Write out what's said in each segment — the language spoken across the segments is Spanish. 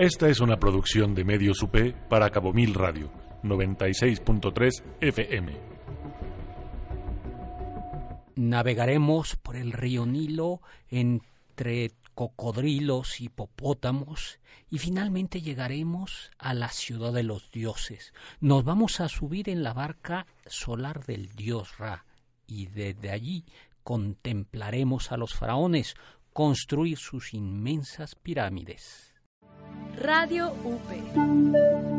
Esta es una producción de Medios UP para Cabo Mil Radio, 96.3 FM. Navegaremos por el río Nilo entre cocodrilos, hipopótamos y finalmente llegaremos a la ciudad de los dioses. Nos vamos a subir en la barca solar del dios Ra y desde allí contemplaremos a los faraones construir sus inmensas pirámides. Radio UP.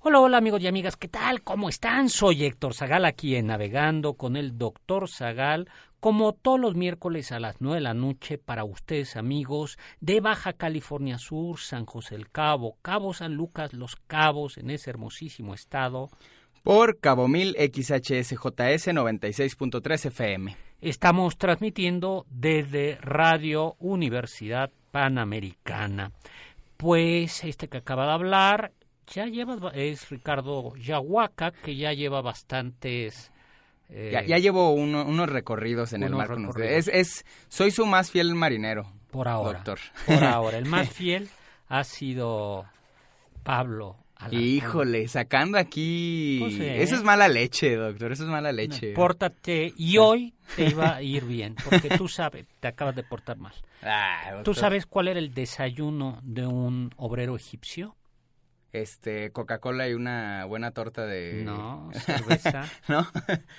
Hola, hola amigos y amigas, ¿qué tal? ¿Cómo están? Soy Héctor Zagal aquí en Navegando con el doctor Zagal, como todos los miércoles a las nueve de la noche para ustedes amigos de Baja California Sur, San José del Cabo, Cabo San Lucas, Los Cabos, en ese hermosísimo estado. Por Cabo Mil XHSJS 96.3 FM. Estamos transmitiendo desde Radio Universidad Panamericana. Pues este que acaba de hablar ya lleva, es Ricardo Yahuaca, que ya lleva bastantes... Eh, ya, ya, llevo unos recorridos en el mar con ustedes. Es, es, soy su más fiel marinero. Por ahora. Doctor. Por ahora. El más fiel ha sido Pablo. Híjole, sacando aquí... Pues, ¿eh? Eso es mala leche, doctor, eso es mala leche. pórtate, y hoy te iba a ir bien, porque tú sabes, te acabas de portar mal. Ah, ¿Tú sabes cuál era el desayuno de un obrero egipcio? este Coca-Cola y una buena torta de no cerveza no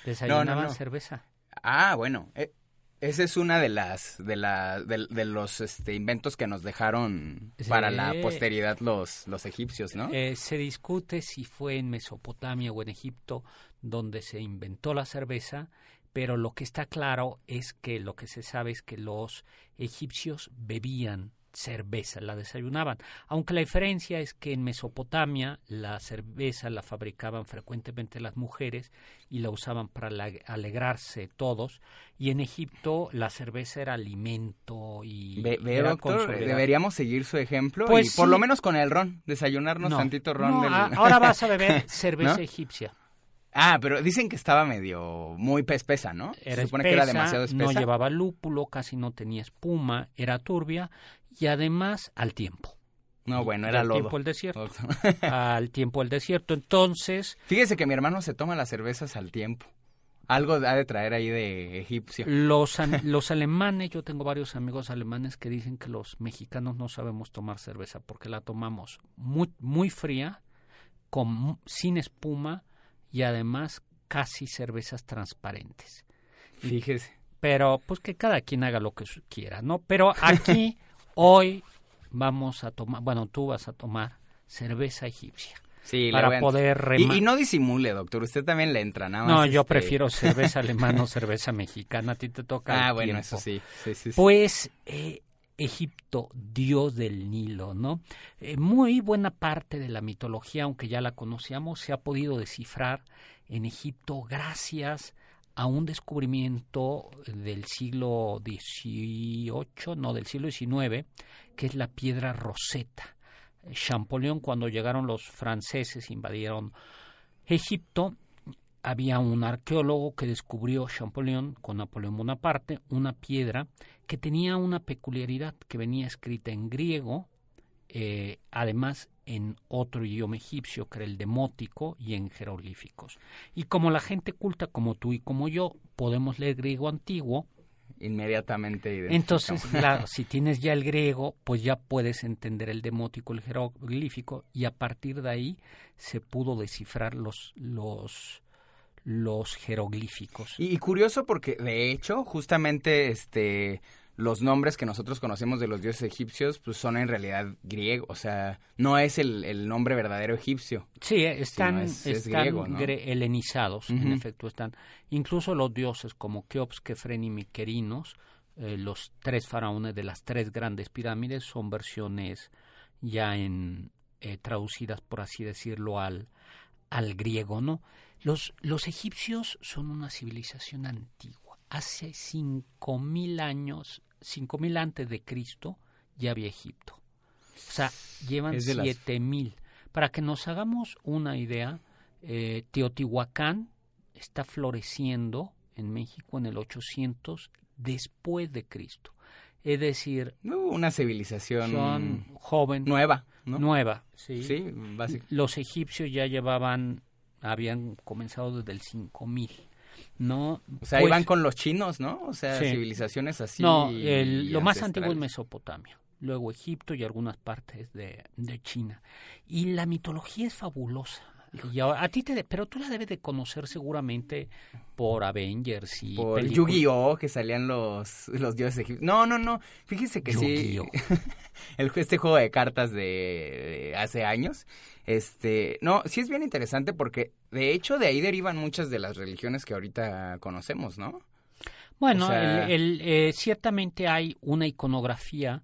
desayunaban no, no, cerveza ah bueno eh, esa es una de las de la de, de los este, inventos que nos dejaron sí. para la posteridad los los egipcios no eh, se discute si fue en Mesopotamia o en Egipto donde se inventó la cerveza pero lo que está claro es que lo que se sabe es que los egipcios bebían cerveza, la desayunaban. Aunque la diferencia es que en Mesopotamia la cerveza la fabricaban frecuentemente las mujeres y la usaban para alegrarse todos, y en Egipto la cerveza era alimento y ve, ve era doctor, deberíamos seguir su ejemplo pues y por lo menos con el ron, desayunarnos no, tantito ron. No, del... ahora vas a beber cerveza ¿No? egipcia. Ah, pero dicen que estaba medio muy espesa, ¿no? Era Se supone espesa, que era demasiado espesa. No llevaba lúpulo, casi no tenía espuma, era turbia y además al tiempo. No, bueno, era al lodo. tiempo del desierto. al tiempo del desierto. Entonces. Fíjese que mi hermano se toma las cervezas al tiempo. Algo ha de traer ahí de egipcio. Los, los alemanes, yo tengo varios amigos alemanes que dicen que los mexicanos no sabemos tomar cerveza porque la tomamos muy, muy fría, con, sin espuma y además casi cervezas transparentes. Fíjese. Pero pues que cada quien haga lo que quiera, ¿no? Pero aquí hoy vamos a tomar, bueno, tú vas a tomar cerveza egipcia. Sí, para poder remar. Y, y, no disimule, doctor, usted también le entra, nada más. No, yo este... prefiero cerveza alemana o cerveza mexicana, a ti te toca. Ah, bueno, tiempo. eso sí. sí, sí, sí. Pues eh, Egipto, dios del Nilo, ¿no? Eh, muy buena parte de la mitología, aunque ya la conocíamos, se ha podido descifrar en Egipto gracias a un descubrimiento del siglo XVIII, no, del siglo XIX, que es la piedra Rosetta. Champollion, cuando llegaron los franceses, invadieron Egipto, había un arqueólogo que descubrió Champollion con Napoleón Bonaparte una piedra que tenía una peculiaridad que venía escrita en griego, eh, además en otro idioma egipcio que era el demótico y en jeroglíficos. Y como la gente culta como tú y como yo podemos leer griego antiguo, inmediatamente entonces claro si tienes ya el griego pues ya puedes entender el demótico el jeroglífico y a partir de ahí se pudo descifrar los los los jeroglíficos y, y curioso porque de hecho justamente este los nombres que nosotros conocemos de los dioses egipcios pues son en realidad griegos, o sea, no es el, el nombre verdadero egipcio. Sí, están, es, están es griego, ¿no? helenizados, uh -huh. en efecto están. Incluso los dioses como Keops, Kefren y Miquerinos, eh, los tres faraones de las tres grandes pirámides son versiones ya en eh, traducidas, por así decirlo, al, al griego, ¿no? Los, los egipcios son una civilización antigua. Hace cinco mil años 5000 antes de Cristo ya había Egipto. O sea, llevan siete las... mil. Para que nos hagamos una idea, eh, Teotihuacán está floreciendo en México en el 800 después de Cristo. Es decir, una civilización son joven, nueva, ¿no? nueva. ¿sí? Sí, básicamente. Los egipcios ya llevaban, habían comenzado desde el 5000, ¿no? O sea, Pues- iban con los chinos, ¿no? O sea, Sí. civilizaciones así. No, el- lo más antiguo es. Mesopotamia, luego Egipto y algunas partes de, de China. Y la mitología es fabulosa. Y ahora- a ti te, pero tú la debes de conocer seguramente por Avengers y Por Yu-Gi-Oh! que salían los, los dioses egipcios. No, no, no. Fíjese que sí. Yu-Gi-Oh. el, este juego de cartas de, de hace años. Este, no, sí es bien interesante porque de hecho de ahí derivan muchas de las religiones que ahorita conocemos, ¿no? Bueno, O sea- el- el, eh, ciertamente hay una iconografía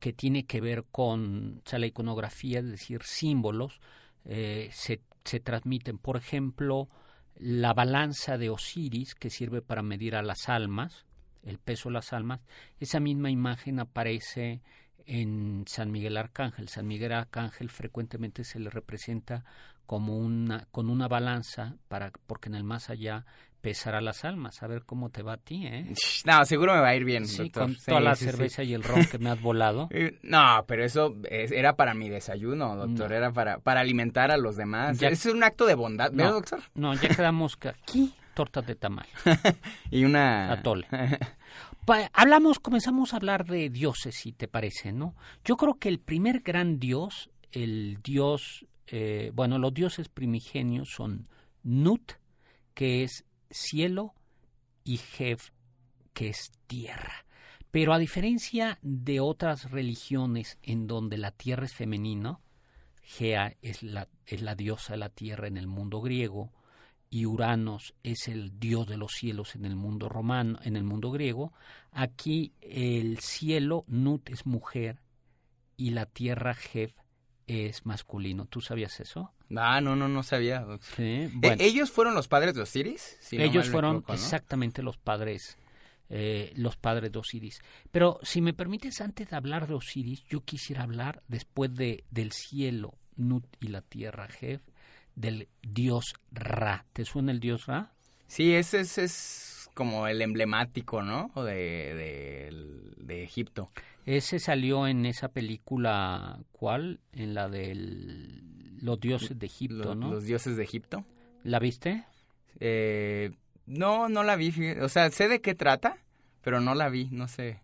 que tiene que ver con, o sea, la iconografía, es decir, símbolos, eh, se, se transmiten. Por ejemplo, la balanza de Osiris, que sirve para medir a las almas, el peso de las almas, esa misma imagen aparece en San Miguel Arcángel. San Miguel Arcángel frecuentemente se le representa como una, con una balanza, para, porque en el más allá pesará las almas. A ver cómo te va a ti, ¿eh? No, seguro me va a ir bien, Sí, doctor. con Sí, toda la sí, cerveza y el ron que me has volado. Eh, No, pero eso es- era para mi desayuno, doctor. No. Era para, para alimentar a los demás. Ya- Es un acto de bondad, ¿verdad, No. doctor? No, ya quedamos que aquí tortas de tamal, Y una... atole. Hablamos, comenzamos a hablar de dioses, si te parece, ¿no? Yo creo que el primer gran dios, el dios, eh, bueno, los dioses primigenios son Nut, que es cielo, y Jef, que es tierra. Pero a diferencia de otras religiones en donde la tierra es femenino, Gea es la, es la diosa de la tierra en el mundo griego, y Uranos es el dios de los cielos en el mundo romano, en el mundo griego. Aquí el cielo, Nut, es mujer y la tierra, Jef, es masculino. ¿Tú sabías eso? Ah, no, no, no sabía. Sí. Eh, ¿Ellos fueron los padres de Osiris? Si ellos fueron equivoco, ¿no? exactamente los padres, eh, los padres de Osiris. Pero si me permites, antes de hablar de Osiris, yo quisiera hablar después de del cielo, Nut y la tierra, Jef, del dios Ra. ¿Te suena el dios Ra? Sí, ese es, es como el emblemático, ¿no? De, de, de Egipto. Ese salió en esa película, ¿cuál? En la de los dioses de Egipto, Lo- ¿no? Los dioses de Egipto. ¿La viste? Eh, no, no la vi. O sea, sé de qué trata, pero no la vi, no sé.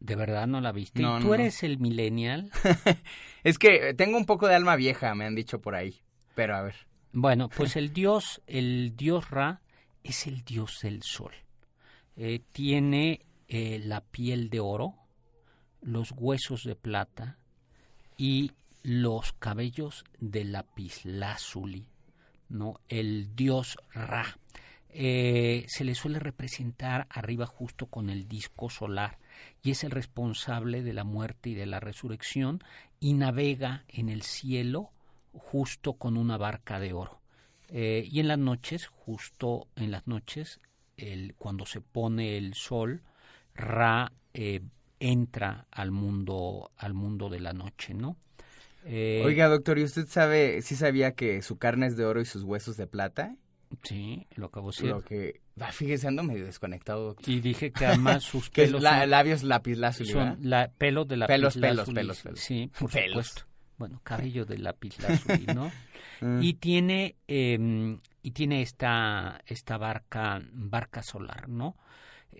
¿De verdad no la viste? No, ¿Y tú no. eres el millennial? Es que tengo un poco de alma vieja, me han dicho por ahí. Pero a ver. Bueno, pues el dios, el dios Ra es el dios del sol. Eh, tiene eh, la piel de oro, los huesos de plata y los cabellos de lapislázuli, ¿no? El dios Ra. Eh, se le suele representar arriba justo con el disco solar y es el responsable de la muerte y de la resurrección y navega en el cielo justo con una barca de oro. Eh, y en las noches, justo en las noches, el, cuando se pone el sol, Ra eh, entra al mundo, al mundo de la noche, ¿no? Eh, Oiga, doctor, ¿y usted sabe, sí sabía que su carne es de oro y sus huesos de plata? Sí, lo acabo de. Lo que... Ah, fíjese, ando medio desconectado, doctor. Y dije que además sus pelos la- son, labios lapislázuli, son ¿verdad? la, pelos de Pelos, lapislázuli. pelos, pelos, pelos. Sí, por Pelos. supuesto. Bueno, cabello de lapislázuli, ¿no? Mm. y tiene eh, y tiene esta esta barca barca solar no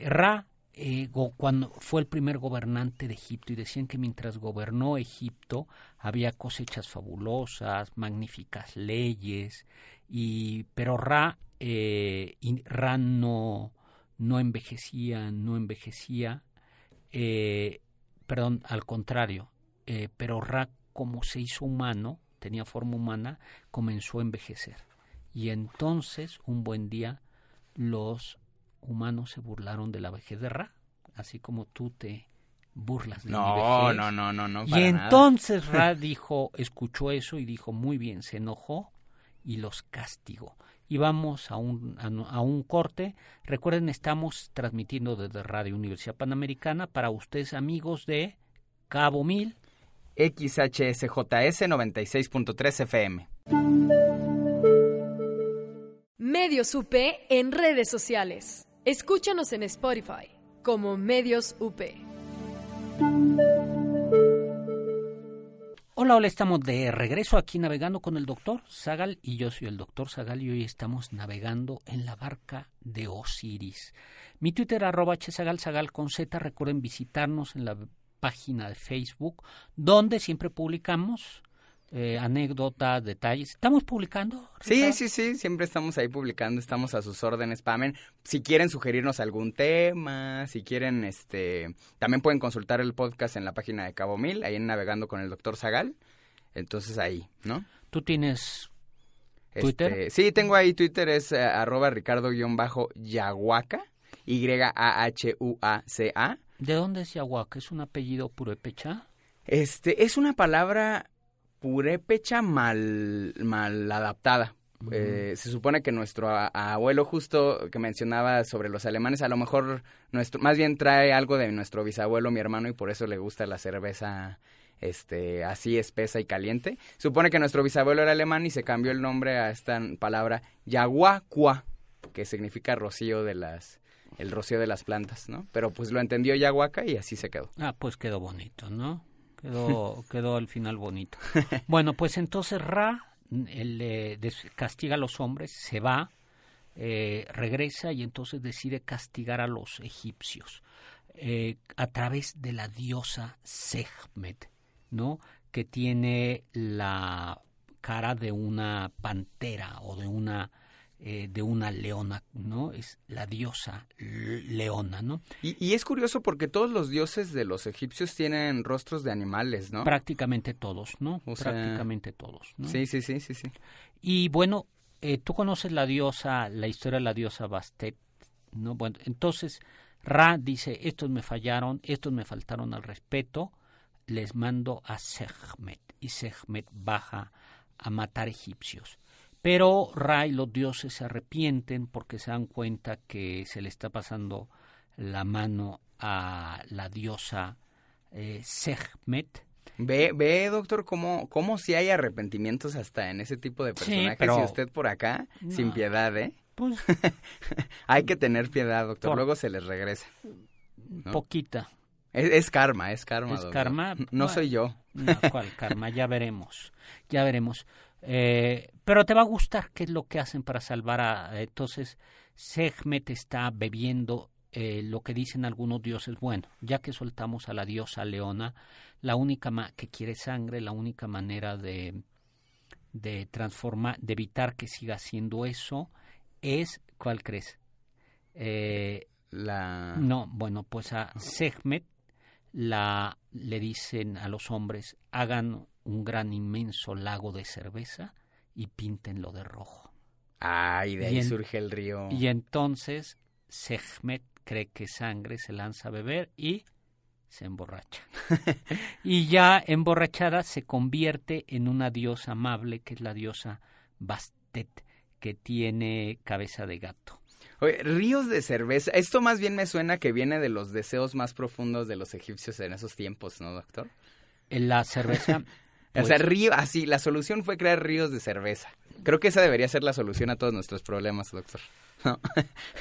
Ra eh, cuando fue el primer gobernante de Egipto y decían que mientras gobernó Egipto había cosechas fabulosas magníficas leyes y pero Ra eh, Ra no no envejecía no envejecía eh, perdón al contrario pero Ra como se hizo humano tenía forma humana, comenzó a envejecer. Y entonces, un buen día, los humanos se burlaron de la vejez de Ra, así como tú te burlas de mi No, vejez. no, no, no, no, Y nada. entonces Ra dijo, escuchó eso y dijo, muy bien, se enojó y los castigó. Y vamos a un, a, a un corte. Recuerden, estamos transmitiendo desde Radio Universidad Panamericana para ustedes, amigos de Cabo Mil, XHSJS 96.3 FM. Medios UP en redes sociales. Escúchanos en Spotify como Medios UP. Hola, hola, estamos de regreso aquí navegando con el doctor Zagal y yo soy el doctor Zagal y hoy estamos navegando en la barca de Osiris. Mi Twitter arroba zagal con z, recuerden visitarnos en la página de Facebook donde siempre publicamos eh, anécdotas, detalles. ¿Estamos publicando? Sí, sí, sí, siempre estamos ahí publicando, estamos a sus órdenes, Pamen. Si quieren sugerirnos algún tema, si quieren, este, también pueden consultar el podcast en la página de Cabo Mil, ahí en Navegando con el Doctor Zagal. Entonces ahí, ¿no? ¿Tú tienes Este, ¿Twitter? sí, tengo ahí Twitter, es eh, arroba ricardo-yahuaca, Y-A-H-U-A-C-A. ¿De dónde es Yahuaca? ¿Es un apellido purépecha? Este, es una palabra purépecha mal, mal adaptada. Eh, se supone que nuestro a- abuelo justo que mencionaba sobre los alemanes, a lo mejor nuestro, más bien trae algo de nuestro bisabuelo, mi hermano, y por eso le gusta la cerveza este así espesa y caliente. Supone que nuestro bisabuelo era alemán y se cambió el nombre a esta palabra yaguacua, que significa rocío de las el rocío de las plantas, ¿no? Pero pues lo entendió yaguaca y así se quedó. Ah, pues quedó bonito, ¿no? Quedó, quedó al final bonito. Bueno, pues entonces Ra eh, des- castiga a los hombres, se va, eh, regresa y entonces decide castigar a los egipcios eh, a través de la diosa Sekhmet, ¿no? Que tiene la cara de una pantera o de una eh, de una leona, ¿no? Es la diosa leona, ¿no? Y, y es curioso porque todos los dioses de los egipcios tienen rostros de animales, ¿no? Prácticamente todos, ¿no? O sea, Prácticamente todos, ¿no? Sí, sí, sí, sí, sí. Y bueno, eh, tú conoces la diosa, la historia de la diosa Bastet, ¿no? Bueno, entonces Ra dice, estos me fallaron, estos me faltaron al respeto, les mando a Sekhmet y Sekhmet baja a matar egipcios. Pero Ra y los dioses se arrepienten porque se dan cuenta que se le está pasando la mano a la diosa eh, Sekhmet. Ve, ve, doctor, cómo, cómo si hay arrepentimientos hasta en ese tipo de Sí, personajes. pero- Y usted por acá, No. sin piedad, ¿eh? Pues Hay que tener piedad, doctor. Por- Luego se les regresa. ¿no? poquita. Es, es karma, es karma. Es doctor. karma, No bueno. soy yo. No, ¿cuál karma? Ya veremos, ya veremos. Eh, pero te va a gustar qué es lo que hacen para salvar a... Entonces, Sekhmet está bebiendo eh, lo que dicen algunos dioses. Bueno, ya que soltamos a la diosa Leona, la única ma- que quiere sangre, la única manera de, de transformar, de evitar que siga haciendo eso, es, ¿cuál crees? Eh, La... no, bueno, pues a Sekhmet la, le dicen a los hombres, hagan un gran inmenso lago de cerveza y píntenlo de rojo. Ay, de ahí Y en- surge el río. Y entonces Sekhmet cree que sangre, se lanza a beber y se emborracha. y ya emborrachada se convierte en una diosa amable, que es la diosa Bastet, que tiene cabeza de gato. Oye, ríos de cerveza. Esto más bien me suena que viene de los deseos más profundos de los egipcios en esos tiempos, ¿no, doctor? En La cerveza... o sea, pues, río, así, la solución fue crear ríos de cerveza. Creo que esa debería ser la solución a todos nuestros problemas, doctor. ¿No?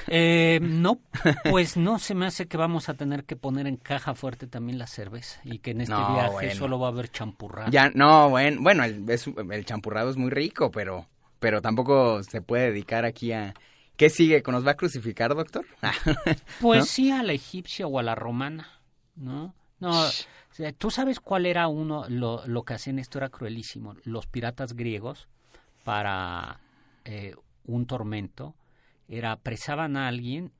Eh, no, pues no se me hace que vamos a tener que poner en caja fuerte también la cerveza y que en este No, viaje bueno. solo va a haber champurrado. Ya, no, bueno, bueno el, es- el champurrado es muy rico, pero, pero tampoco se puede dedicar aquí a... ¿Qué sigue? ¿Nos va a crucificar, doctor? Pues ¿no? sí, a la egipcia o a la romana, ¿no? No, o sea, tú sabes cuál era uno, lo, lo que hacían esto era cruelísimo. Los piratas griegos, para eh, un tormento, era apresaban a alguien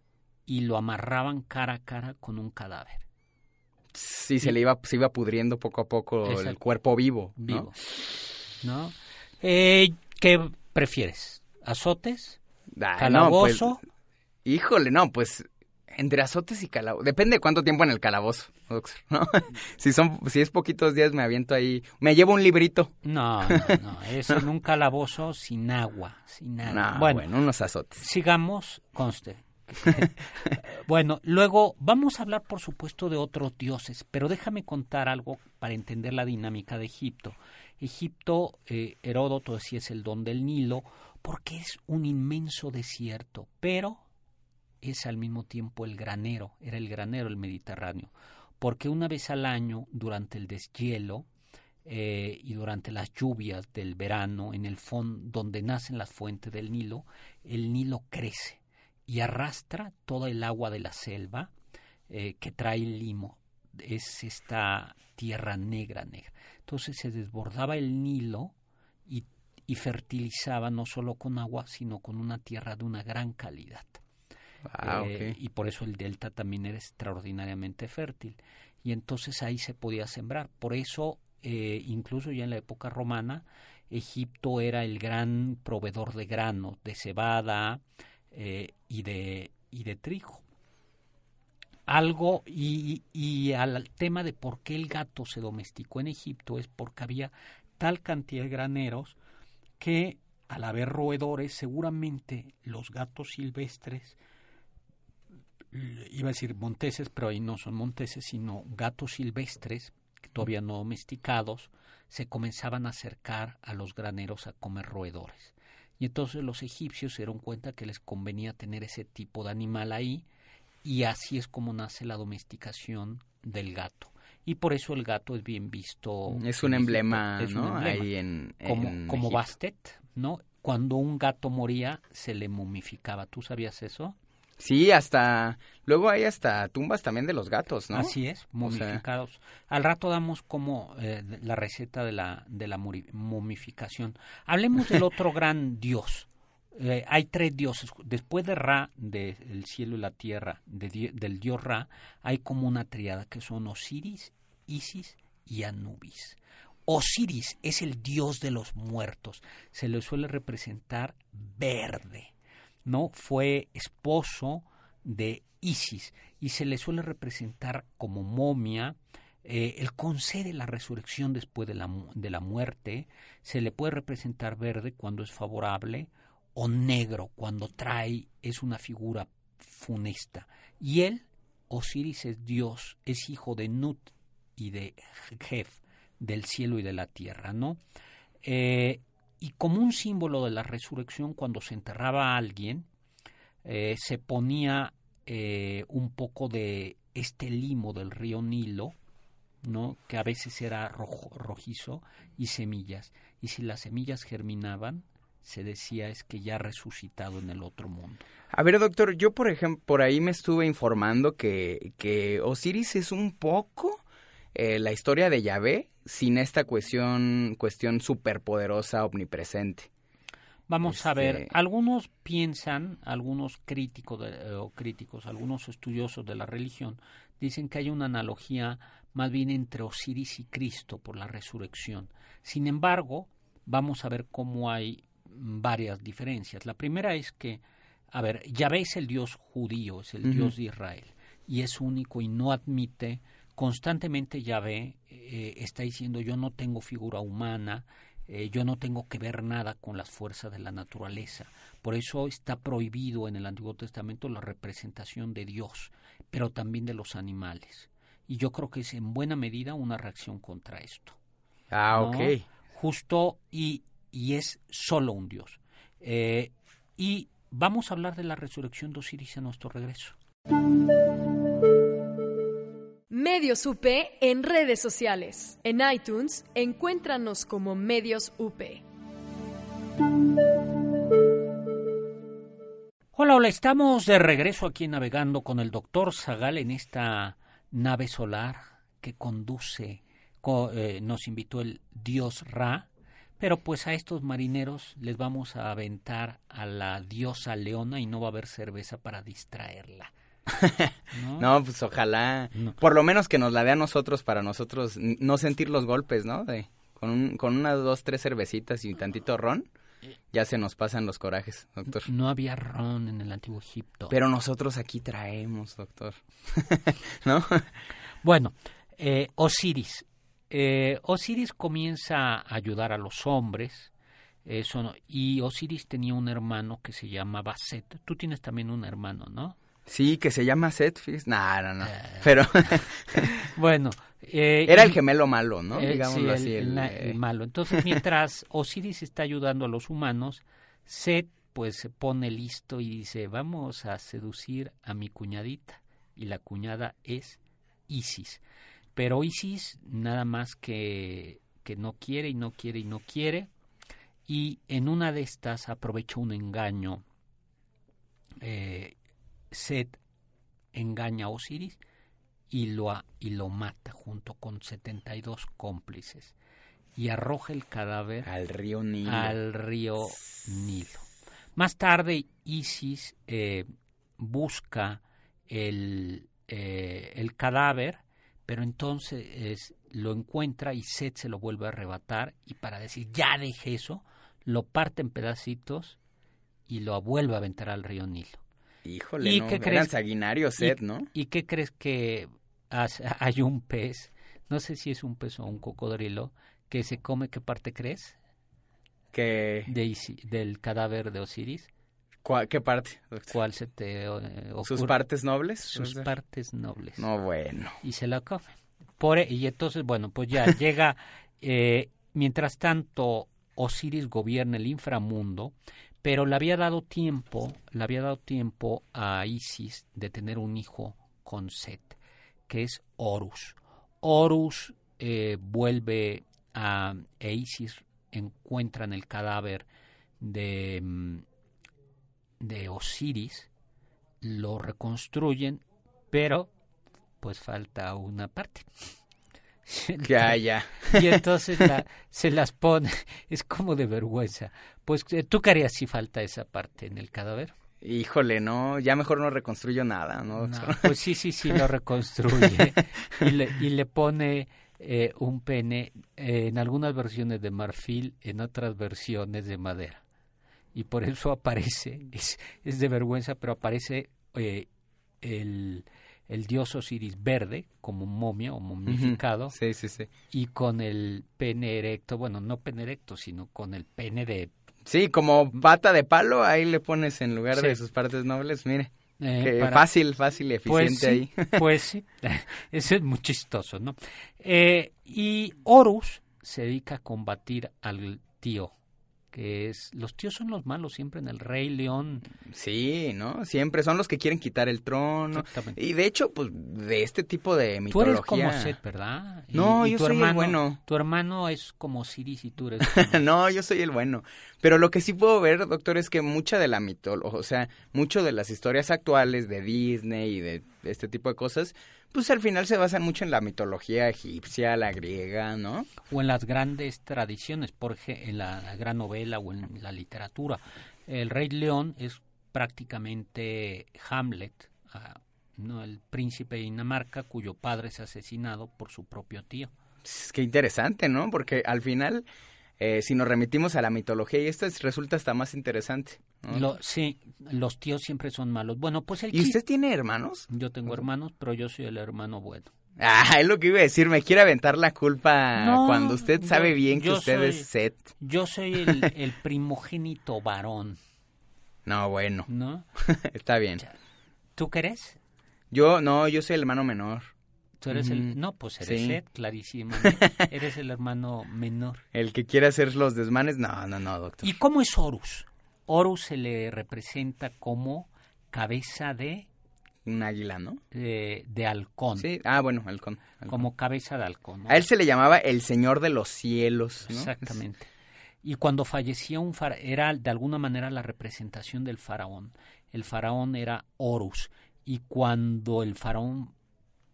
y lo amarraban cara a cara con un cadáver. Sí, se le iba, se iba pudriendo poco a poco el cuerpo vivo, ¿no? vivo. ¿No? Eh, ¿Qué prefieres? ¿Azotes? No, pues, ¿Calabozo? híjole, no, pues entre azotes y calabozo. Depende de cuánto tiempo en el calabozo, doctor, ¿no? si son, si es poquitos días me aviento ahí, me llevo un librito. No, no, no. Es en un calabozo sin agua. Sin nada. No, bueno, bueno, unos azotes. sigamos, conste. bueno, luego vamos a hablar, por supuesto, de otros dioses, pero déjame contar algo para entender la dinámica de Egipto. Egipto, eh, Heródoto decía es el don del Nilo, porque es un inmenso desierto, pero es al mismo tiempo el granero, era el granero el Mediterráneo. porque una vez al año, durante el deshielo eh, y durante las lluvias del verano, en el fondo donde nacen las fuentes del Nilo, el Nilo crece y arrastra toda el agua de la selva eh, que trae el limo. Es esta tierra negra, negra. Entonces se desbordaba el Nilo y, y fertilizaba no solo con agua, sino con una tierra de una gran calidad. Ah, Eh, y por eso el delta también era extraordinariamente fértil. Y entonces ahí se podía sembrar. Por eso, eh, incluso ya en la época romana, Egipto era el gran proveedor de granos, de cebada eh, y, de, y de trigo. Algo, y, y al tema de por qué el gato se domesticó en Egipto es porque había tal cantidad de graneros que al haber roedores, seguramente los gatos silvestres iba a decir monteses, pero ahí no son monteses, sino gatos silvestres, que todavía no domesticados, se comenzaban a acercar a los graneros a comer roedores. Y entonces los egipcios se dieron cuenta que les convenía tener ese tipo de animal ahí, y así es como nace la domesticación del gato. Y por eso el gato es bien visto. Es un emblema, un ¿no? emblema. Ahí en, como, en como Egipto. Bastet, ¿no? Cuando un gato moría, se le momificaba. ¿Tú sabías eso? Sí, hasta... Luego hay hasta tumbas también de los gatos, ¿no? Así es, momificados. Al rato damos como eh, la receta de la, de la momificación. Hablemos del otro gran dios. Eh, hay tres dioses. Después de Ra, del cielo y la tierra, de di- del dios Ra, hay como una triada que son Osiris, Isis y Anubis. Osiris es el dios de los muertos. Se le suele representar verde. ¿No? Fue esposo de Isis y se le suele representar como momia. Eh, él concede la resurrección después de la, de la muerte. Se le puede representar verde cuando es favorable o negro cuando trae, es una figura funesta. Y él, Osiris es Dios, es hijo de Nut y de Jef, del cielo y de la tierra, ¿no? Eh, y como un símbolo de la resurrección, cuando se enterraba a alguien, eh, se ponía eh, un poco de este limo del río Nilo, ¿no? que a veces era rojo, rojizo, y semillas. Y si las semillas germinaban, se decía es que ya ha resucitado en el otro mundo. A ver, doctor, yo por ejemplo, por ahí me estuve informando que, Osiris es un poco eh, la historia de Yahvé sin esta cuestión, cuestión superpoderosa, omnipresente. Vamos a ver, Este- algunos piensan, algunos críticos de- eh, o críticos, algunos estudiosos de la religión dicen que hay una analogía más bien entre Osiris y Cristo por la resurrección. Sin embargo, vamos a ver cómo hay varias diferencias. La primera es que, a ver, Yahvé es el Dios judío, es el. Dios de Israel y es único y no admite constantemente Yahvé eh, está diciendo yo no tengo figura humana, eh, yo no tengo que ver nada con las fuerzas de la naturaleza. Por eso está prohibido en el Antiguo Testamento la representación de Dios, pero también de los animales. Y yo creo que es en buena medida una reacción contra esto. Ah, ¿no? ok. Justo y, y es solo un Dios. Eh, y vamos a hablar de la resurrección de Osiris a nuestro regreso. Medios UP en redes sociales. En iTunes, encuéntranos como Medios UP. Hola, hola, estamos de regreso aquí navegando con el doctor Zagal en esta nave solar que conduce, co- eh, nos invitó el dios Ra, pero pues a estos marineros les vamos a aventar a la diosa Leona y no va a haber cerveza para distraerla. ¿No? No, pues ojalá. No. Por lo menos que nos la dé a nosotros para nosotros no sentir los golpes, ¿no? De, con, un, con unas dos, tres cervecitas y tantito ron, ya se nos pasan los corajes, doctor. No había ron en el antiguo Egipto. Pero nosotros aquí traemos, doctor. ¿No? Bueno, eh, Osiris. Eh, Osiris comienza a ayudar a los hombres. Eso no- y Osiris tenía un hermano que se llamaba Set. Tú tienes también un hermano, ¿no? Sí, que se llama Set, fíjese. No, no, no. Pero Bueno. eh, era el gemelo malo, ¿no? eh, Digámoslo sí, así. el, el, la- eh, el malo. Entonces, mientras Osiris está ayudando a los humanos, Set pues se pone listo y dice, vamos a seducir a mi cuñadita. Y la cuñada es Isis. Pero Isis nada más que, que no quiere y no quiere y no quiere. Y en una de estas aprovecha un engaño. Eh, Set engaña a Osiris y lo, y lo mata junto con 72 cómplices y arroja el cadáver al río Nilo. Al río Nilo. Más tarde Isis eh, busca el, eh, el cadáver, pero entonces lo encuentra y Set se lo vuelve a arrebatar y para decir ya deje eso, lo parte en pedacitos y lo vuelve a aventar al río Nilo. Híjole, ¿Y no, qué crees? sanguinario Set, ¿no? ¿Y qué crees que hay un pez? No sé si es un pez o un cocodrilo que se come, ¿qué parte crees? Que... De, del cadáver de Osiris. ¿Qué parte? ¿Cuál se te eh, ¿Sus partes nobles? Sus partes nobles. No, bueno. Y se la come. Por, e, y entonces, bueno, pues ya llega... Eh, mientras tanto, Osiris gobierna el inframundo, pero le había dado tiempo, le había dado tiempo a Isis de tener un hijo con Set, que es Horus. Horus eh, vuelve a e Isis encuentran el cadáver de, mm, de Osiris, lo reconstruyen, pero pues falta una parte. Ya, ya. Y entonces se las pone, es como de vergüenza. Pues, eh, ¿tú qué harías si falta esa parte en el cadáver? Híjole, no, ya mejor no reconstruyo nada, ¿no? pues sí, sí, sí, lo reconstruye y le, y le pone eh, un pene eh, en algunas versiones de marfil, en otras versiones de madera. Y por eso aparece, es, es de vergüenza, pero aparece eh, el, el, dios Osiris verde como momia o momificado. Sí, sí, sí. Y con el pene erecto, bueno, no pene erecto, sino con el pene de... Sí, como pata de palo, ahí le pones en lugar de sus partes nobles, mire. Eh, fácil, fácil y pues eficiente ahí. Pues sí, eso es muy chistoso, ¿no? Eh, y Horus se dedica a combatir al tío, que es los tíos son los malos siempre en el Rey León. Sí, ¿no? Siempre son los que quieren quitar el trono. Y de hecho, pues de este tipo de mitología. Tú eres como Seth, ¿verdad? no, yo soy el bueno. Tu hermano es como Siris y tú eres. no, yo soy el bueno. Pero lo que sí puedo ver, doctor, es que mucha de la mitología, o sea, mucho de las historias actuales de Disney y de este tipo de cosas, pues al final se basan mucho en la mitología egipcia, la griega, ¿no? O en las grandes tradiciones, por ejemplo, en la gran novela o en la literatura. El Rey León es prácticamente Hamlet, ah, ¿no? el príncipe de Dinamarca cuyo padre es asesinado por su propio tío. Es que interesante, ¿no? Porque al final eh, si nos remitimos a la mitología y esto resulta hasta más interesante. sí, los tíos siempre son malos. Bueno, pues el ¿Y usted tiene hermanos? Yo tengo hermanos, pero yo soy el hermano bueno. Ah, es lo que iba a decir, me quiere aventar la culpa cuando usted sabe bien que usted es Seth. Yo soy el, el primogénito varón. No, bueno. ¿No? Está bien. ¿Tú eres? Yo, no, yo soy el hermano menor. Tú eres el... No, pues eres Seth, clarísimo. eres el hermano menor. El que quiere hacer los desmanes, no, no, no, doctor. ¿Y cómo es Horus? Horus se le representa como cabeza de... Un águila, ¿no? De, halcón. Sí, ah, bueno, halcón. Como cabeza de halcón. A él se le llamaba el señor de los cielos, ¿no? Exactamente. Y cuando fallecía un faraón, era de alguna manera la representación del faraón. El faraón era Horus. Y cuando el faraón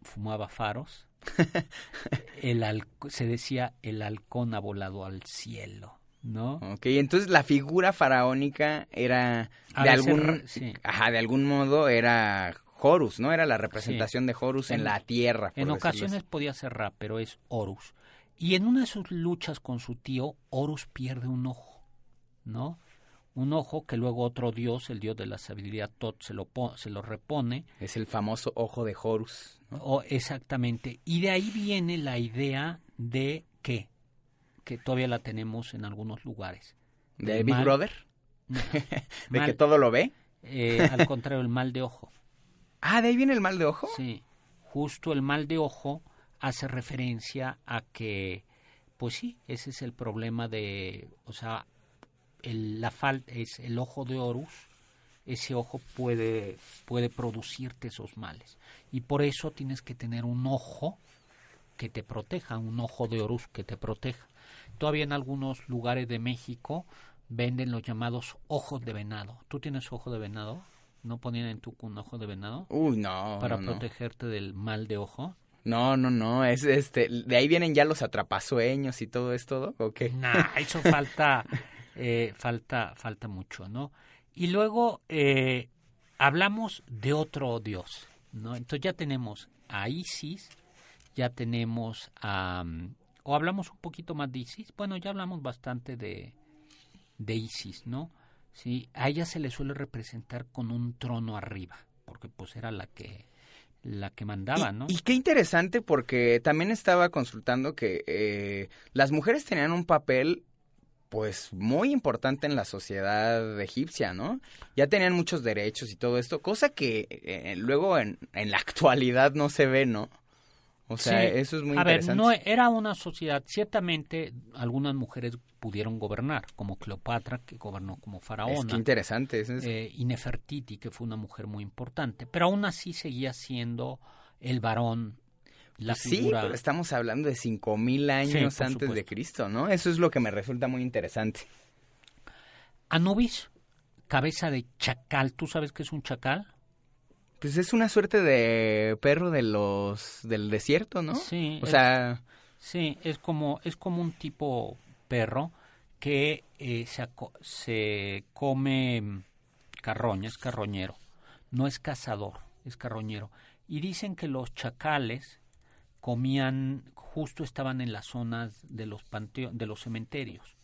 fumaba faros, el se decía el halcón ha volado al cielo, ¿no? Ok, entonces la figura faraónica era de algún, ajá, de algún modo era Horus, ¿no? Era la representación de Horus en, la tierra. en ocasiones podía ser Ra, pero es Horus. Y en una de sus luchas con su tío, Horus pierde un ojo, ¿no? Un ojo que luego otro dios, el dios de la sabiduría Tot, se lo, se lo repone. Es el famoso ojo de Horus. O, exactamente. Y de ahí viene la idea de qué, que todavía la tenemos en algunos lugares. ¿De Big Brother? ¿De que todo lo ve? Eh, al contrario, el mal de ojo. Ah, ¿de ahí viene el mal de ojo? Sí, justo el mal de ojo hace referencia a que, pues sí, ese es el problema de, o sea, el, la falta es el ojo de Horus, ese ojo puede, puede producirte esos males. Y por eso tienes que tener un ojo que te proteja, un ojo de Horus que te proteja. Todavía en algunos lugares de México venden los llamados ojos de venado. ¿Tú tienes ojo de venado? ¿No ponían en tu un ojo de venado? Uy, no. Para no, no. protegerte del mal de ojo. No, no, no, es este, de ahí vienen ya los atrapasueños y todo esto, ¿o qué? Nah, eso falta, eh, falta, falta mucho, ¿no? Y luego eh, hablamos de otro dios, ¿no? Entonces ya tenemos a Isis, ya tenemos a, mm, o hablamos un poquito más de Isis, bueno, ya hablamos bastante de, de Isis, ¿no? Sí, a ella se le suele representar con un trono arriba, porque pues era la que la que mandaba, y, ¿no? Y qué interesante porque también estaba consultando que eh, las mujeres tenían un papel pues muy importante en la sociedad egipcia, ¿no? Ya tenían muchos derechos y todo esto, cosa que eh, luego en, en, la actualidad no se ve, ¿no? O sea, sí. eso es muy A interesante. ver, no era una sociedad, ciertamente algunas mujeres pudieron gobernar, como Cleopatra, que gobernó como faraona. Es que interesante. Es... Eh, y Nefertiti, que fue una mujer muy importante, pero aún así seguía siendo el varón la sí, pero estamos hablando de 5000 años Sí, antes supuesto. de Cristo, ¿no? Eso es lo que me resulta muy interesante. Anubis, cabeza de chacal, ¿tú sabes qué es un chacal? Pues es una suerte de perro de los del desierto, ¿no? Sí, O es- sea, Sí, es como, es como un tipo perro que eh, se, se come mm, carroña, es carroñero. No es cazador, es carroñero. Y dicen que los chacales comían, justo estaban en las zonas de los panteo- de los cementerios.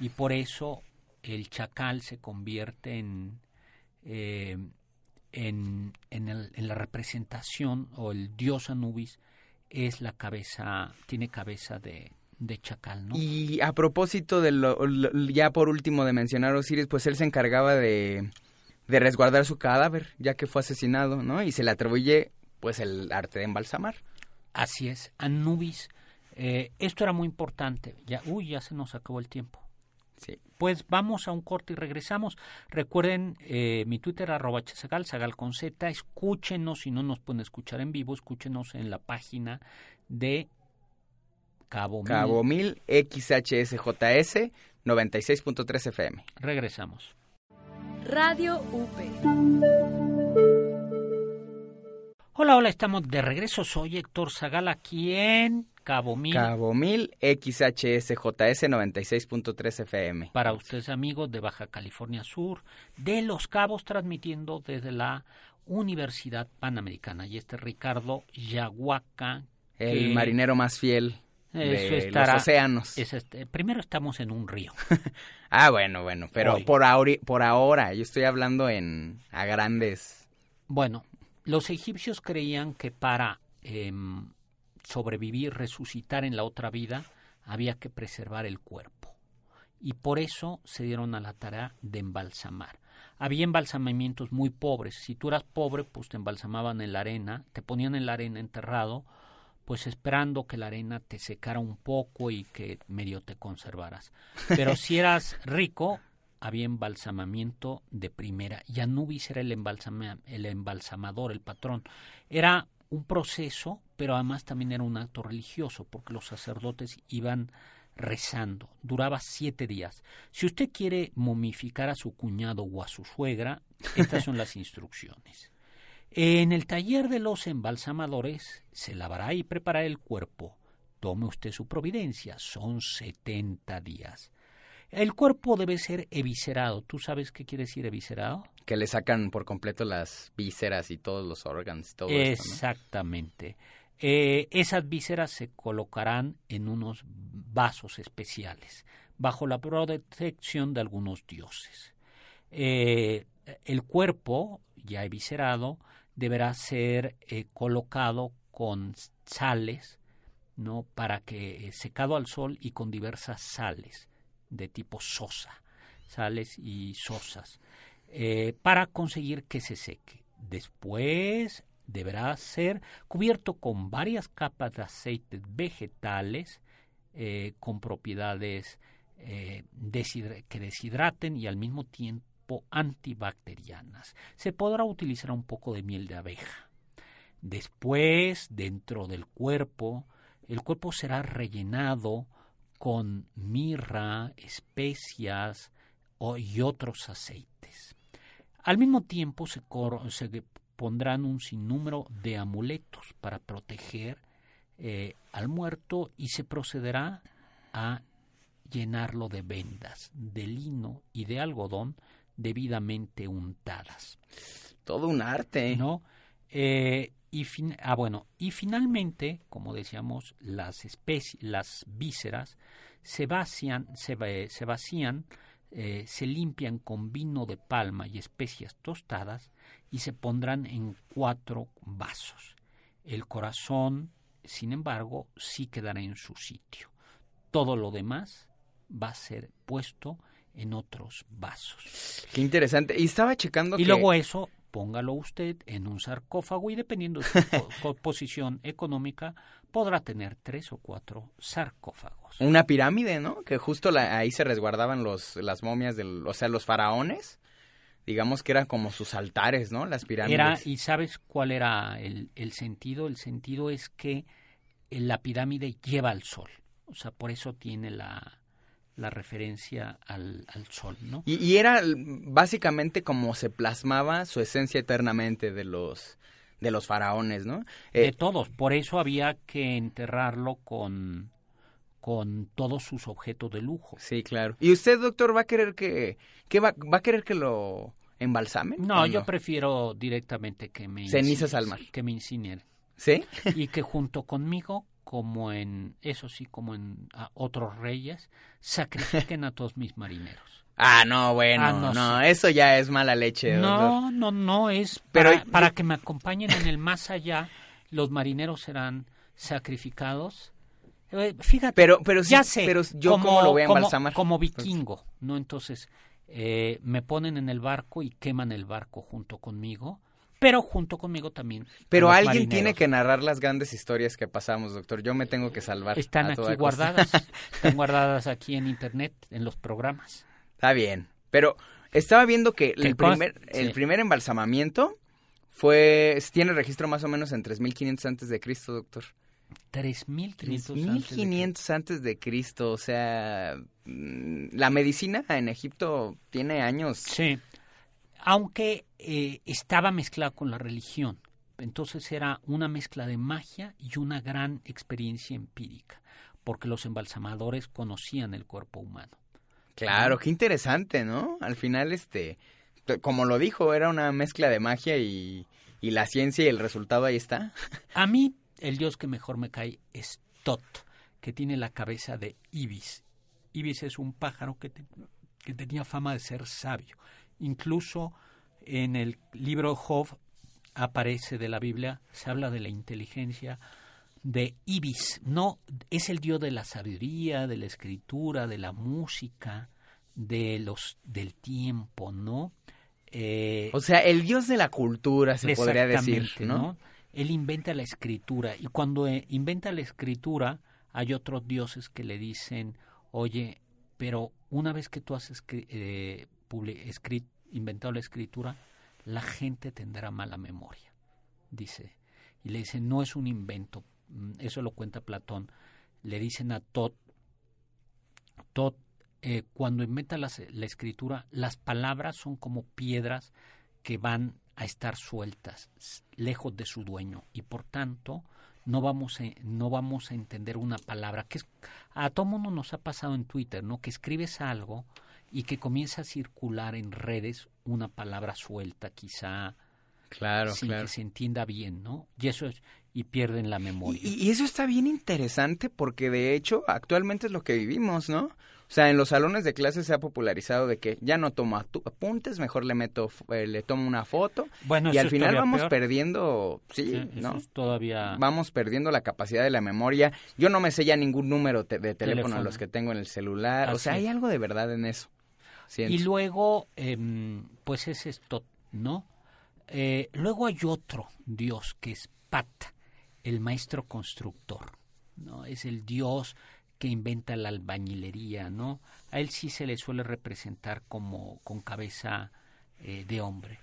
Y por eso el chacal se convierte en, eh, en, en, el- en la representación o el dios Anubis es la cabeza, tiene cabeza de, de chacal, ¿no? y a propósito de lo, ya por último de mencionar Osiris, pues él se encargaba de, de resguardar su cadáver, ya que fue asesinado, ¿no? Y se le atribuye pues el arte de embalsamar. Así es, Anubis. eh, esto era muy importante. Ya, uy, ya se nos acabó el tiempo. Sí. Pues vamos a un corte y regresamos. Recuerden eh, mi Twitter arroba chasagal, sagal con Z. Escúchenos, si no nos pueden escuchar en vivo, escúchenos en la página de Cabo Mil. Cabo 1000 XHSJS 96.3 FM. Regresamos. Radio UP. Hola, hola, estamos de regreso. Soy Héctor Zagal aquí en Cabo Mil. Cabo 1000 XHSJS 96.3 FM. para ustedes amigos de Baja California Sur, de Los Cabos, transmitiendo desde la Universidad Panamericana. Y este es Ricardo Yahuaca. El que- marinero más fiel Eso de estará- los océanos. es este- primero estamos en un río. Ah, bueno, bueno, pero Hoy. por, ahori- por ahora, yo estoy hablando en a grandes. Bueno, los egipcios creían que para em, sobrevivir, resucitar en la otra vida, había que preservar el cuerpo. Y por eso se dieron a la tarea de embalsamar. Había embalsamamientos muy pobres. Si tú eras pobre, pues te embalsamaban en la arena, te ponían en la arena enterrado, pues esperando que la arena te secara un poco y que medio te conservaras. Pero si eras rico, había embalsamamiento de primera y Anubis era el, embalsama- el embalsamador, el patrón. Era un proceso, pero además también era un acto religioso, porque los sacerdotes iban rezando. Duraba siete días. Si usted quiere momificar a su cuñado o a su suegra, estas son las instrucciones. En el taller de los embalsamadores se lavará y preparará el cuerpo. Tome usted su providencia, son 70 días. El cuerpo debe ser eviscerado. ¿Tú sabes qué quiere decir eviscerado? que le sacan por completo las vísceras y todos los órganos todo esto, ¿no? Exactamente. Eh, esas vísceras se colocarán en unos vasos especiales, bajo la protección de algunos dioses. Eh, el cuerpo, ya eviscerado, deberá ser eh, colocado con sales, ¿no? Para que secado al sol y con diversas sales de tipo sosa, sales y sosas, eh, para conseguir que se seque. Después deberá ser cubierto con varias capas de aceites vegetales eh, con propiedades eh, que deshidraten y al mismo tiempo antibacterianas. Se podrá utilizar un poco de miel de abeja. Después, dentro del cuerpo, El cuerpo será rellenado con mirra, especias y otros aceites. Al mismo tiempo se, se pondrán un sinnúmero de amuletos para proteger eh, al muerto y se procederá a llenarlo de vendas, de lino y de algodón debidamente untadas. Todo un arte. ¿No? Eh, y ah, bueno, y finalmente, como decíamos, las especies, las vísceras se vacían, se, se vacían, eh, se limpian con vino de palma y especias tostadas y se pondrán en cuatro vasos. El corazón, sin embargo, sí quedará en su sitio. Todo lo demás va a ser puesto en otros vasos. Qué interesante. Y estaba checando y luego eso póngalo usted en un sarcófago y dependiendo de su posición económica podrá tener tres o cuatro sarcófagos. Una pirámide, ¿no? Que justo ahí se resguardaban los, las momias, del, o sea, los faraones. Digamos que eran como sus altares, ¿no? Las pirámides. Era, ¿Y sabes cuál era el, el sentido? El sentido es que la pirámide lleva al sol. O sea, por eso tiene la, la referencia al, al sol, ¿no? Y, era básicamente como se plasmaba su esencia eternamente de los de los faraones, ¿no? de eh, todos, por eso había que enterrarlo con con todos sus objetos de lujo. Sí, claro. ¿Y usted, doctor, va a querer que, que va, va a querer que lo embalsame? No, yo prefiero directamente que me cenizas al mar, que me incinere. ¿Sí? y que junto conmigo como en, eso sí, como en otros reyes, sacrifiquen a todos mis marineros. Ah, no, bueno, ah, no, eso ya es mala leche. No, no, no, es Pero, para, que me acompañen en el más allá, los marineros serán sacrificados. Eh, fíjate, pero, pero ya sé, pero yo como, lo voy a embalsamar. Como, vikingo, ¿no? Entonces, eh, me ponen en el barco y queman el barco junto conmigo pero junto conmigo también. Pero alguien tiene que narrar las grandes historias que pasamos, doctor. Yo me tengo que salvar. Están aquí guardadas, están guardadas aquí en internet, en los programas. Está bien, pero estaba viendo que el primer, el primer embalsamamiento fue, tiene registro más o menos en 3500 antes de Cristo, doctor. 3500 antes de Cristo, o sea, mm, la medicina en Egipto tiene años. Sí aunque eh, estaba mezclado con la religión. Entonces era una mezcla de magia y una gran experiencia empírica, porque los embalsamadores conocían el cuerpo humano. Claro, qué interesante, ¿no? Al final, este, como lo dijo, era una mezcla de magia y, y la ciencia y el resultado ahí está. A mí, el dios que mejor me cae es Tot, que tiene la cabeza de Ibis. Ibis es un pájaro que, que tenía fama de ser sabio Incluso en el libro Job aparece de la Biblia, se habla de la inteligencia de Ibis. No, es el dios de la sabiduría, de la escritura, de la música, de los del tiempo, ¿no? Eh, o sea, el dios de la cultura, se podría decir, ¿no? Él inventa la escritura y cuando eh, inventa la escritura hay otros dioses que le dicen, oye, pero una vez que tú has eh, inventado la escritura, la gente tendrá mala memoria, dice. Y le dice, no es un invento, mm, eso lo cuenta Platón. Le dicen a Tot, Tot, eh, cuando inventa la, la escritura, las palabras son como piedras que van a estar sueltas, lejos de su dueño, y por tanto no vamos a, no vamos a entender una palabra que es, a todo mundo nos ha pasado en Twitter, ¿no? Que escribes algo y que comienza a circular en redes una palabra suelta, quizá claro, sin que se entienda bien, ¿no? Y eso es, y pierden la memoria. Y, eso está bien interesante porque de hecho actualmente es lo que vivimos, ¿no? O sea, en los salones de clase se ha popularizado de que ya no tomo apuntes, mejor le meto, eh, le tomo una foto. Bueno, y al final vamos perdiendo, sí, ¿no? todavía. Vamos perdiendo la capacidad de la memoria. Yo no me sé ya ningún número de teléfono, a los que tengo en el celular. o sea, hay algo de verdad en eso. Y luego, em, pues es esto, ¿no? Eh, luego hay otro dios que es Pat, el maestro constructor, ¿no? Es el dios que inventa la albañilería, ¿no? A él sí se le suele representar como con cabeza eh, de hombre,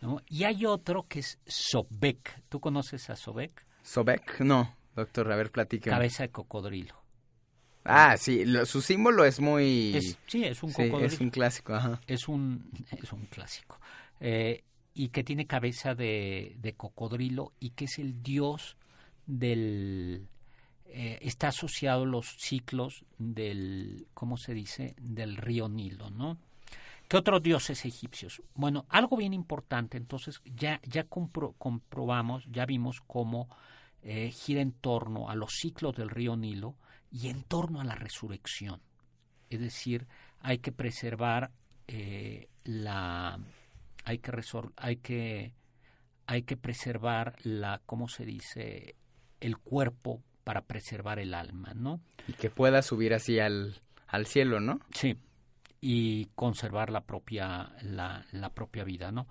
¿no? Y hay otro que es Sobek. ¿Tú conoces a Sobek? Sobek, no. Doctor, a ver, platique. Cabeza de cocodrilo. Ah, sí, su símbolo es muy... sí, es un cocodrilo. es un clásico, ajá. Es un, es un clásico. Eh, y que tiene cabeza de, de, cocodrilo y que es el dios del... Eh, está asociado a los ciclos del, ¿cómo se dice?, del río Nilo, ¿no? ¿Qué otros dioses egipcios? Bueno, algo bien importante, entonces ya, ya comprobamos, ya vimos cómo eh, gira en torno a los ciclos del río Nilo y en torno a la resurrección. Es decir, hay que preservar eh, la hay que hay que hay que preservar la cómo se dice el cuerpo para preservar el alma, ¿no? Y que pueda subir así al, al cielo, ¿no? Sí. Y conservar la propia la, la propia vida, ¿no?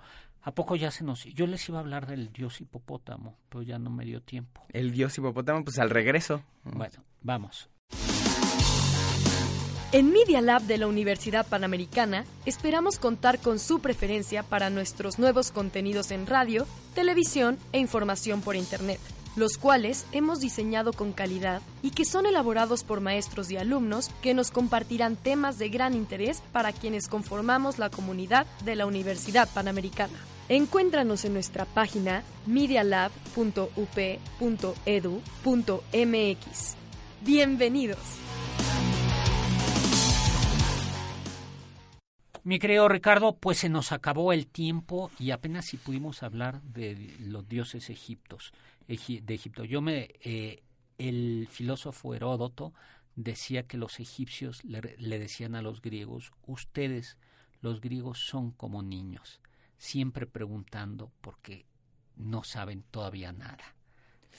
¿A poco ya se nos.? Yo les iba a hablar del dios hipopótamo, pero ya no me dio tiempo. El dios hipopótamo, pues al regreso. Bueno, vamos. En Media Lab de la Universidad Panamericana esperamos contar con su preferencia para nuestros nuevos contenidos en radio, televisión e información por Internet, los cuales hemos diseñado con calidad y que son elaborados por maestros y alumnos que nos compartirán temas de gran interés para quienes conformamos la comunidad de la Universidad Panamericana. Encuéntranos en nuestra página medialab.up.edu.mx. Bienvenidos. Mi querido Ricardo, pues se nos acabó el tiempo y apenas si pudimos hablar de los dioses egiptos, de Egipto. Yo me, eh, el filósofo Heródoto decía que los egipcios le, le decían a los griegos, ustedes, los griegos, son como niños, siempre preguntando porque no saben todavía nada.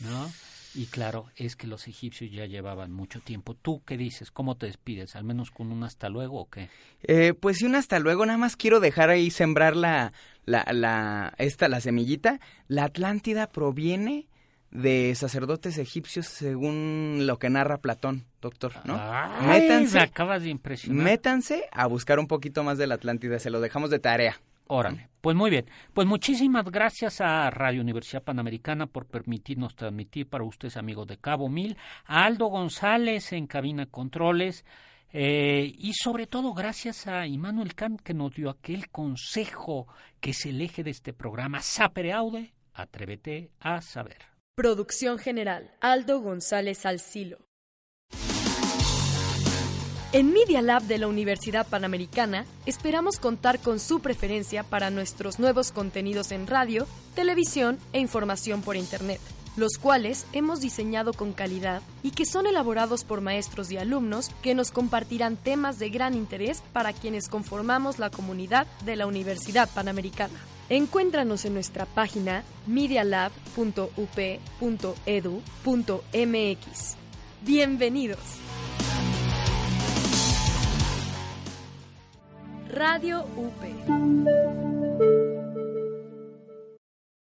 ¿no? Y claro, es que los egipcios ya llevaban mucho tiempo. ¿Tú qué dices? ¿Cómo te despides? ¿Al menos con un hasta luego o qué? Eh, pues sí, un hasta luego. Nada más quiero dejar ahí sembrar la, la, la, esta, la semillita. La Atlántida proviene de sacerdotes egipcios según lo que narra Platón, doctor, ¿no? métanse, acabas de impresionar. Métanse a buscar un poquito más de la Atlántida, se lo dejamos de tarea. Órale, pues muy bien. Pues muchísimas gracias a Radio Universidad Panamericana por permitirnos transmitir para ustedes, amigos de Cabo Mil, a Aldo González en Cabina Controles, eh, y sobre todo gracias a Immanuel Kant que nos dio aquel consejo que es el eje de este programa, Sapere Aude, atrévete a saber. Producción general, Aldo González Alcilo. En Media Lab de la Universidad Panamericana esperamos contar con su preferencia para nuestros nuevos contenidos en radio, televisión e información por Internet, los cuales hemos diseñado con calidad y que son elaborados por maestros y alumnos que nos compartirán temas de gran interés para quienes conformamos la comunidad de la Universidad Panamericana. Encuéntranos en nuestra página medialab.up.edu.mx. Bienvenidos. Radio UP.